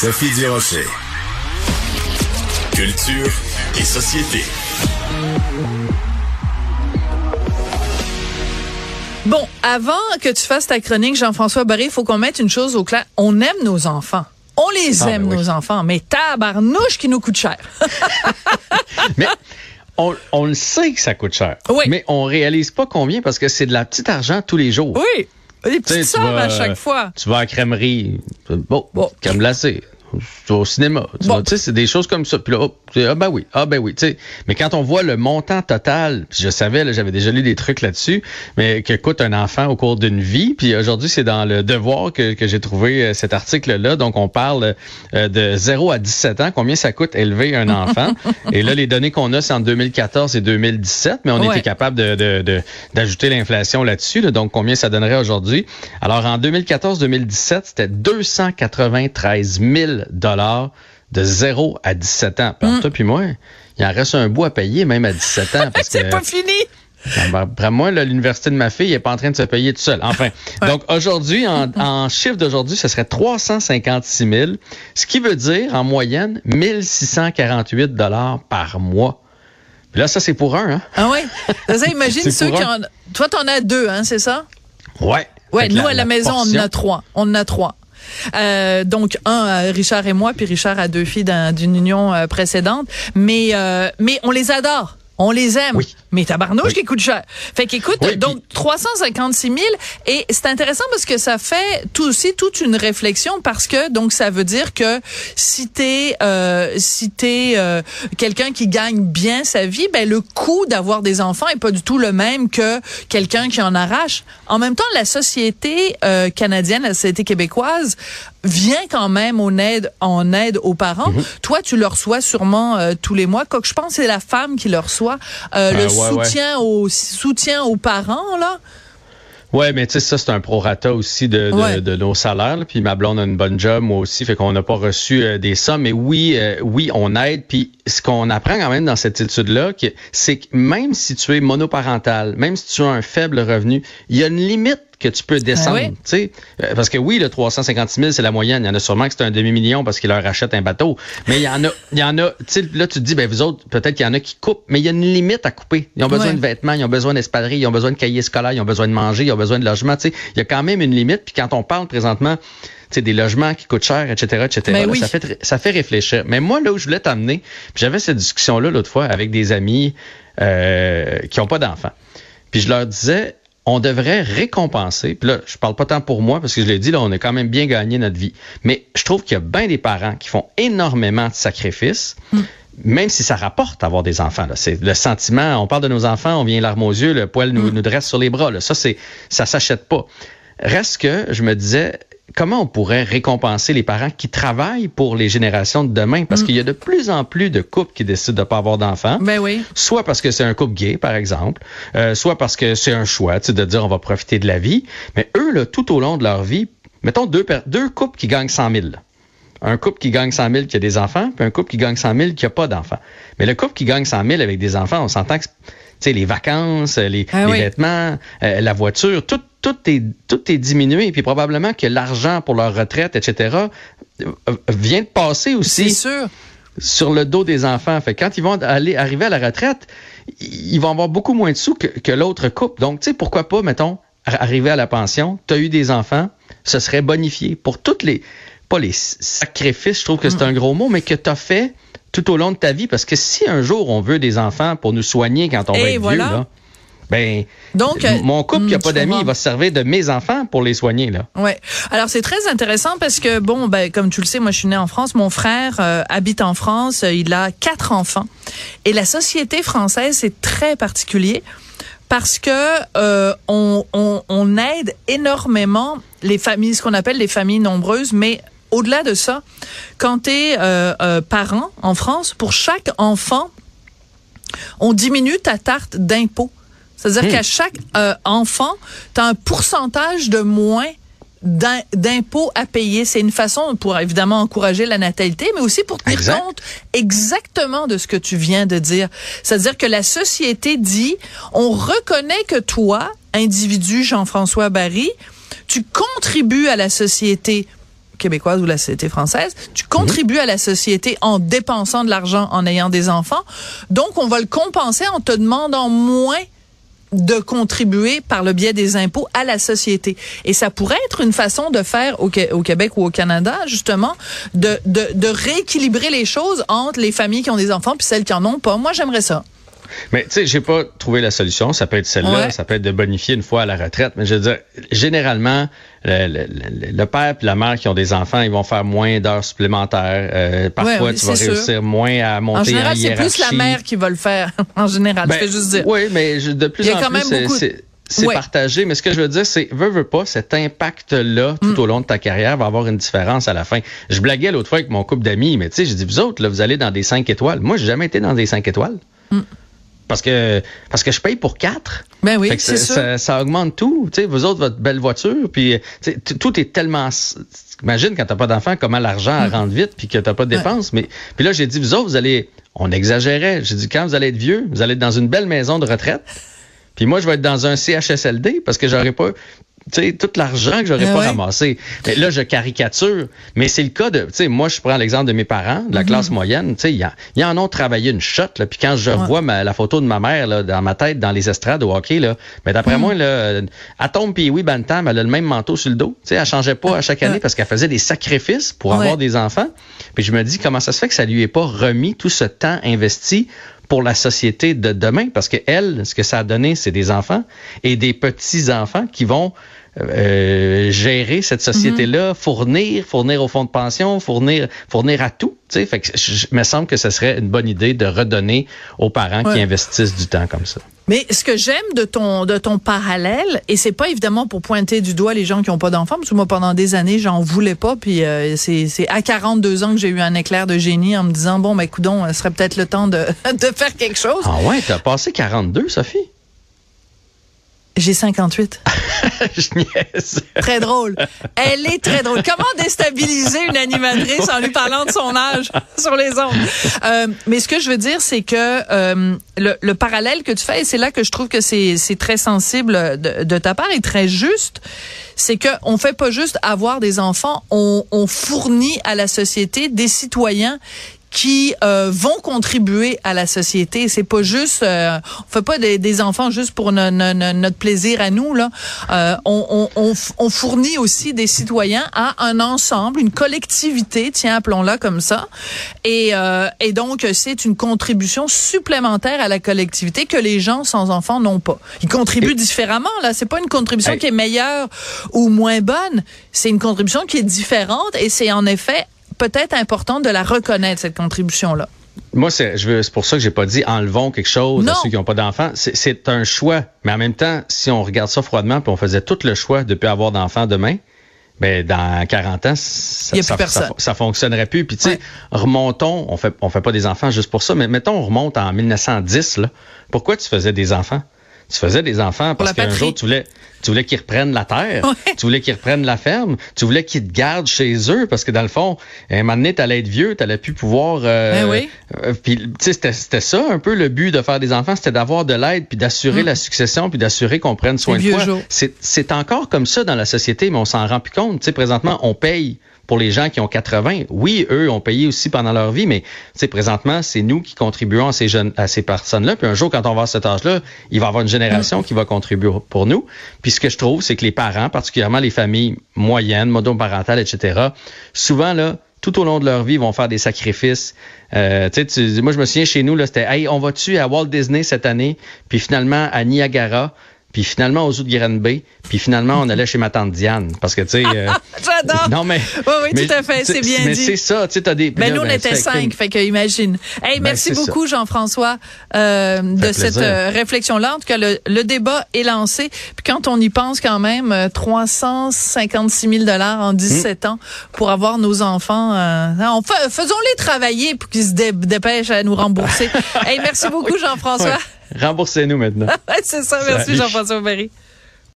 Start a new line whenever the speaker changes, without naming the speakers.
Sophie Durocher. Culture et société.
Bon, avant que tu fasses ta chronique, Jean-François Barré, il faut qu'on mette une chose au clair. On aime nos enfants. On les
Ah,
aime,
ben oui.
nos enfants, mais tabarnouche qui nous coûte cher.
Mais on, on le sait que ça coûte cher.
Oui.
Mais on réalise pas combien parce que c'est de la petite argent tous les jours.
oui, des petites sommes
vas,
à chaque fois.
Tu vas à la crèmerie. Bon,
Bon.
crème glacée. Tu vas au cinéma. Tu
Bon.
sais, c'est des choses comme ça. Puis là, dis, ah ben oui, ah ben oui. Tu sais, mais quand on voit le montant total, puis je savais, là, j'avais déjà lu des trucs là-dessus, mais que coûte un enfant au cours d'une vie. Puis aujourd'hui, c'est dans le Devoir que, que j'ai trouvé euh, cet article-là. Donc, on parle euh, de 0 à 17 ans, combien ça coûte élever un enfant? et là, les données qu'on a, c'est en 2014 et 2017, mais on
Ouais.
était capable de, d'ajouter l'inflation là-dessus. là. donc, combien ça donnerait aujourd'hui? Alors, en 2014-2017, c'était 293 000 dollars de 0 à 17 ans. Toi puis moi, il en reste un bout à payer, même à 17 ans. Parce
C'est
que,
pas fini.
ben, Après moi, là, l'université de ma fille n'est pas en train de se payer tout seul. Enfin, donc aujourd'hui, en, en chiffre d'aujourd'hui, ce serait 356 000, ce qui veut dire en moyenne 1648 dollars par mois. Puis là, ça c'est pour un, hein?
Ah ouais? Ça, imagine ceux qui en... Toi, t'en as deux, hein, c'est ça?
Ouais.
Ouais, nous, à la, maison, on en a trois. On en a trois. Euh, donc un euh, Richard et moi puis Richard a deux filles d'un- d'une union euh, précédente. Mais euh, mais on les adore on les aime
Oui.
mais tabarnouche
Oui.
qui coûte cher fait qu'écoute
Oui,
donc
puis-
356 000 et c'est intéressant parce que ça fait tout aussi toute une réflexion parce que donc ça veut dire que si t'es euh, si t'es euh, quelqu'un qui gagne bien sa vie ben le coût d'avoir des enfants est pas du tout le même que quelqu'un qui en arrache en même temps la société euh, canadienne la société québécoise vient quand même en aide en aide aux parents
Mhm.
toi tu le reçois sûrement euh, tous les mois quoi que je pense que c'est la femme qui le reçoit Euh, le
Ah, ouais, ouais.
soutien aux soutien aux parents là?
Ouais, mais tu sais, ça, c'est un prorata aussi de, de,
Ouais.
de nos salaires. là. Puis ma blonde a une bonne job, moi aussi, fait qu'on n'a pas reçu euh, des sommes. Mais oui, euh, oui, on aide. Puis ce qu'on apprend quand même dans cette étude-là, c'est que même si tu es monoparental, même si tu as un faible revenu, il y a une limite que tu peux descendre.
Ah oui.
tu sais. Euh, Parce que oui, le 356 000, c'est la moyenne. Il y en a sûrement que c'est un demi-million parce qu'ils leur achètent un bateau. Mais il y en a, il y en a, tu sais, là, tu te dis, ben, vous autres, peut-être qu'il y en a qui coupent, mais il y a une limite à couper. Ils ont besoin
Ouais.
de vêtements, ils ont besoin d'espadrilles, ils ont besoin de cahiers scolaires, ils ont besoin de manger, ils ont besoin de logement. Tu sais, il y a quand même une limite. Puis quand on parle présentement, tu sais, des logements qui coûtent cher, etc., etc.,
Ben
là,
oui.
ça fait ça fait réfléchir. Mais moi, là où je voulais t'amener, j'avais cette discussion-là l'autre fois avec des amis euh, qui ont pas d'enfants. Puis je leur disais, on devrait récompenser. Puis là, je parle pas tant pour moi parce que je l'ai dit, là, on a quand même bien gagné notre vie. Mais je trouve qu'il y a bien des parents qui font énormément de sacrifices. Même si ça rapporte avoir des enfants, là. c'est le sentiment. On parle de nos enfants, on vient larmes aux yeux, le poil nous, nous dresse sur les bras. Là. Ça, c'est, ça s'achète pas. Reste que je me disais, comment on pourrait récompenser les parents qui travaillent pour les générations de demain, parce qu'il y a de plus en plus de couples qui décident de pas avoir d'enfants
ben oui
soit parce que c'est un couple gay, par exemple, euh, soit parce que c'est un choix, tu sais, de dire on va profiter de la vie. Mais eux, là, tout au long de leur vie, mettons deux, couples qui gagnent 100 000. là. Un couple qui gagne 100 000 qui a des enfants, puis un couple qui gagne 100 000 qui a pas d'enfants. Mais le couple qui gagne 100 000 avec des enfants, on s'entend que tu sais, les vacances, les,
Ah
les
oui.
vêtements, euh, la voiture, tout, tout, est, tout est diminué. Puis probablement que l'argent pour leur retraite, etc., euh, vient de passer aussi
sûr
sur le dos des enfants. Fait que quand ils vont aller arriver à la retraite, ils vont avoir beaucoup moins de sous que, que l'autre couple. Donc, tu sais, pourquoi pas, mettons, ar- arriver à la pension, tu as eu des enfants, ce serait bonifié pour toutes les, pas les sacrifices, je trouve que c'est un gros mot, mais que tu as fait tout au long de ta vie. Parce que si un jour on veut des enfants pour nous soigner quand on
Et
va être
voilà.
vieux, là, ben,
Donc, euh,
mon couple qui a
hmm,
pas
je
d'amis, il va se servir de mes enfants pour les soigner, là.
Ouais. Alors c'est très intéressant parce que bon, ben comme tu le sais, moi je suis née en France. Mon frère euh, habite en France. euh, Il a quatre enfants et la société française c'est très particulier parce que euh, on, on, on aide énormément les familles, ce qu'on appelle les familles nombreuses, mais au-delà de ça, quand tu es euh, euh, parent en France, pour chaque enfant, on diminue ta tarte d'impôt. C'est-à-dire qu'à chaque euh, enfant, tu as un pourcentage de moins d'im- d'impôts à payer. C'est une façon pour évidemment encourager la natalité, mais aussi pour tenir
Exact.
compte exactement de ce que tu viens de dire. C'est-à-dire que la société dit, on reconnaît que toi, individu Jean-François Barry, tu contribues à la société québécoise ou la société française. Tu contribues à la société en dépensant de l'argent, en ayant des enfants. Donc, on va le compenser en te demandant moins de contribuer par le biais des impôts à la société. Et ça pourrait être une façon de faire au, au Québec ou au Canada, justement, de, de, de rééquilibrer les choses entre les familles qui ont des enfants puis celles qui en ont pas. Moi, j'aimerais ça.
Mais tu sais, j'ai pas trouvé la solution. Ça peut être celle-là, ça peut être de bonifier une fois à la retraite. Mais je veux dire, généralement, le, le, père et la mère qui ont des enfants, ils vont faire moins d'heures supplémentaires. Euh, parfois, tu vas réussir moins à monter en
général, c'est plus la mère qui va le faire. en général, je
ben,
vais juste dire.
Oui, mais de plus en plus, c'est partagé, mais ce que je veux dire, c'est, veux, veux pas, cet impact-là, tout mm. au long de ta carrière, va avoir une différence à la fin. Je blaguais l'autre fois avec mon couple d'amis, mais tu sais, j'ai dit, vous autres, là, vous allez dans des cinq étoiles. Moi, j'ai jamais été dans des cinq étoiles. Mm. Parce que parce que je paye pour quatre.
Ben oui, c'est
ça, ça, augmente tout. Tu sais, vous autres, votre belle voiture, puis tout est tellement. Imagine quand t'as pas d'enfant, comment l'argent mm. rentre vite, puis que t'as pas de dépenses. Mais puis là, j'ai dit, vous autres, vous allez. On exagérait. J'ai dit, quand vous allez être vieux, vous allez être dans une belle maison de retraite. Puis moi, je vais être dans un CHSLD parce que j'aurais pas sais, tout l'argent que j'aurais pas ramassé. Mais là, je caricature. Mais c'est le cas de, tu sais, moi, je prends l'exemple de mes parents, de la mhm. classe moyenne. Tu sais, ils en ont travaillé une shot. Là, puis quand je vois la photo de ma mère là, dans ma tête, dans les estrades au hockey, là, mais d'après mhm. moi, là, Atom puis oui, Bantam, elle a le même manteau sur le dos. Tu sais, elle changeait pas à chaque année parce qu'elle faisait des sacrifices pour avoir des enfants. Puis je me dis, comment ça se fait que ça lui est pas remis tout ce temps investi pour la société de demain, parce que elle, ce que ça a donné, c'est des enfants et des petits enfants qui vont euh, gérer cette société-là, mhm. fournir, fournir au fonds de pension, fournir, fournir à tout. Tu sais, fait que je, me semble que ce serait une bonne idée de redonner aux parents qui investissent du temps comme ça.
Mais ce que j'aime de ton de ton parallèle, et c'est pas évidemment pour pointer du doigt les gens qui ont pas d'enfants, parce que moi pendant des années j'en voulais pas, puis euh, c'est à 42 ans que j'ai eu un éclair de génie en me disant bon ben coudon, ce serait peut-être le temps de de faire quelque chose.
Ah ouais, t'as passé 42, Sophie?
J'ai 58.
je niaise.
Très drôle. Elle est très drôle. Comment déstabiliser une animatrice en lui parlant de son âge sur les ondes? Euh, mais ce que je veux dire, c'est que euh, le, le, parallèle que tu fais, et c'est là que je trouve que c'est très sensible de, de, ta part et très juste, c'est que on fait pas juste avoir des enfants, on, on fournit à la société des citoyens qui euh, vont contribuer à la société. C'est pas juste, euh, on fait pas des, des enfants juste pour notre plaisir à nous là. Euh, on, on, on, fournit aussi des citoyens à un ensemble, une collectivité, tiens appelons-la comme ça. Et, euh, et donc c'est une contribution supplémentaire à la collectivité que les gens sans enfants n'ont pas. Ils contribuent différemment là. C'est pas une contribution qui est meilleure ou moins bonne. C'est une contribution qui est différente et c'est en effet peut-être important de la reconnaître, cette contribution-là.
Moi, c'est pour ça que j'ai pas dit enlevons quelque chose à ceux qui n'ont pas d'enfants. C'est un choix. Mais en même temps, si on regarde ça froidement, puis on faisait tout le choix de ne plus avoir d'enfants demain, ben dans 40 ans, ça, ça, ça, fonctionnerait plus. Puis tu sais, remontons, on fait on fait pas des enfants juste pour ça, mais mettons on remonte en 1910 là. Pourquoi tu faisais des enfants? Tu faisais des enfants parce qu'un jour, tu voulais, tu voulais qu'ils reprennent la terre, tu voulais qu'ils reprennent la ferme, tu voulais qu'ils te gardent chez eux parce que dans le fond, un moment donné, t'allais être vieux, t'allais plus pouvoir. Euh,
ben oui.
Euh, puis, c'était, c'était ça un peu le but de faire des enfants, c'était d'avoir de l'aide, puis d'assurer mm. la succession, puis d'assurer qu'on prenne soin de toi. C'est, c'est encore comme ça dans la société, mais on s'en rend plus compte. Tu sais, présentement, on paye pour les gens qui ont 80, oui, eux ont payé aussi pendant leur vie, mais présentement, c'est nous qui contribuons à ces jeunes, à ces personnes-là. Puis un jour, quand on va à cet âge-là, il va y avoir une génération qui va contribuer pour nous. Puis ce que je trouve, c'est que les parents, particulièrement les familles moyennes, monoparentales, etc., souvent, là, tout au long de leur vie, vont faire des sacrifices. Euh, tu, moi, je me souviens chez nous, c'était Hey, on va-tu à Walt Disney cette année? Puis finalement, à Niagara, puis finalement aux zoo de Granby, puis finalement on allait chez ma tante Diane parce que tu sais
euh, J'adore.
Non mais
Oui oui, tout à fait, c'est bien
mais dit. Mais c'est ça, tu sais t'as des
Ben nous on ben, était cinq, fait que imagine. Hey, ben, merci beaucoup Jean-François euh, de cette euh, réflexion là. En tout cas le, le, débat est lancé. Puis quand on y pense quand même 356 000 dollars en 17 ans pour avoir nos enfants euh, on faisons-les travailler pour qu'ils se dépêchent à nous rembourser. hey, merci beaucoup Jean-François.
Remboursez-nous maintenant.
c'est ça. Merci Jean-François Barry.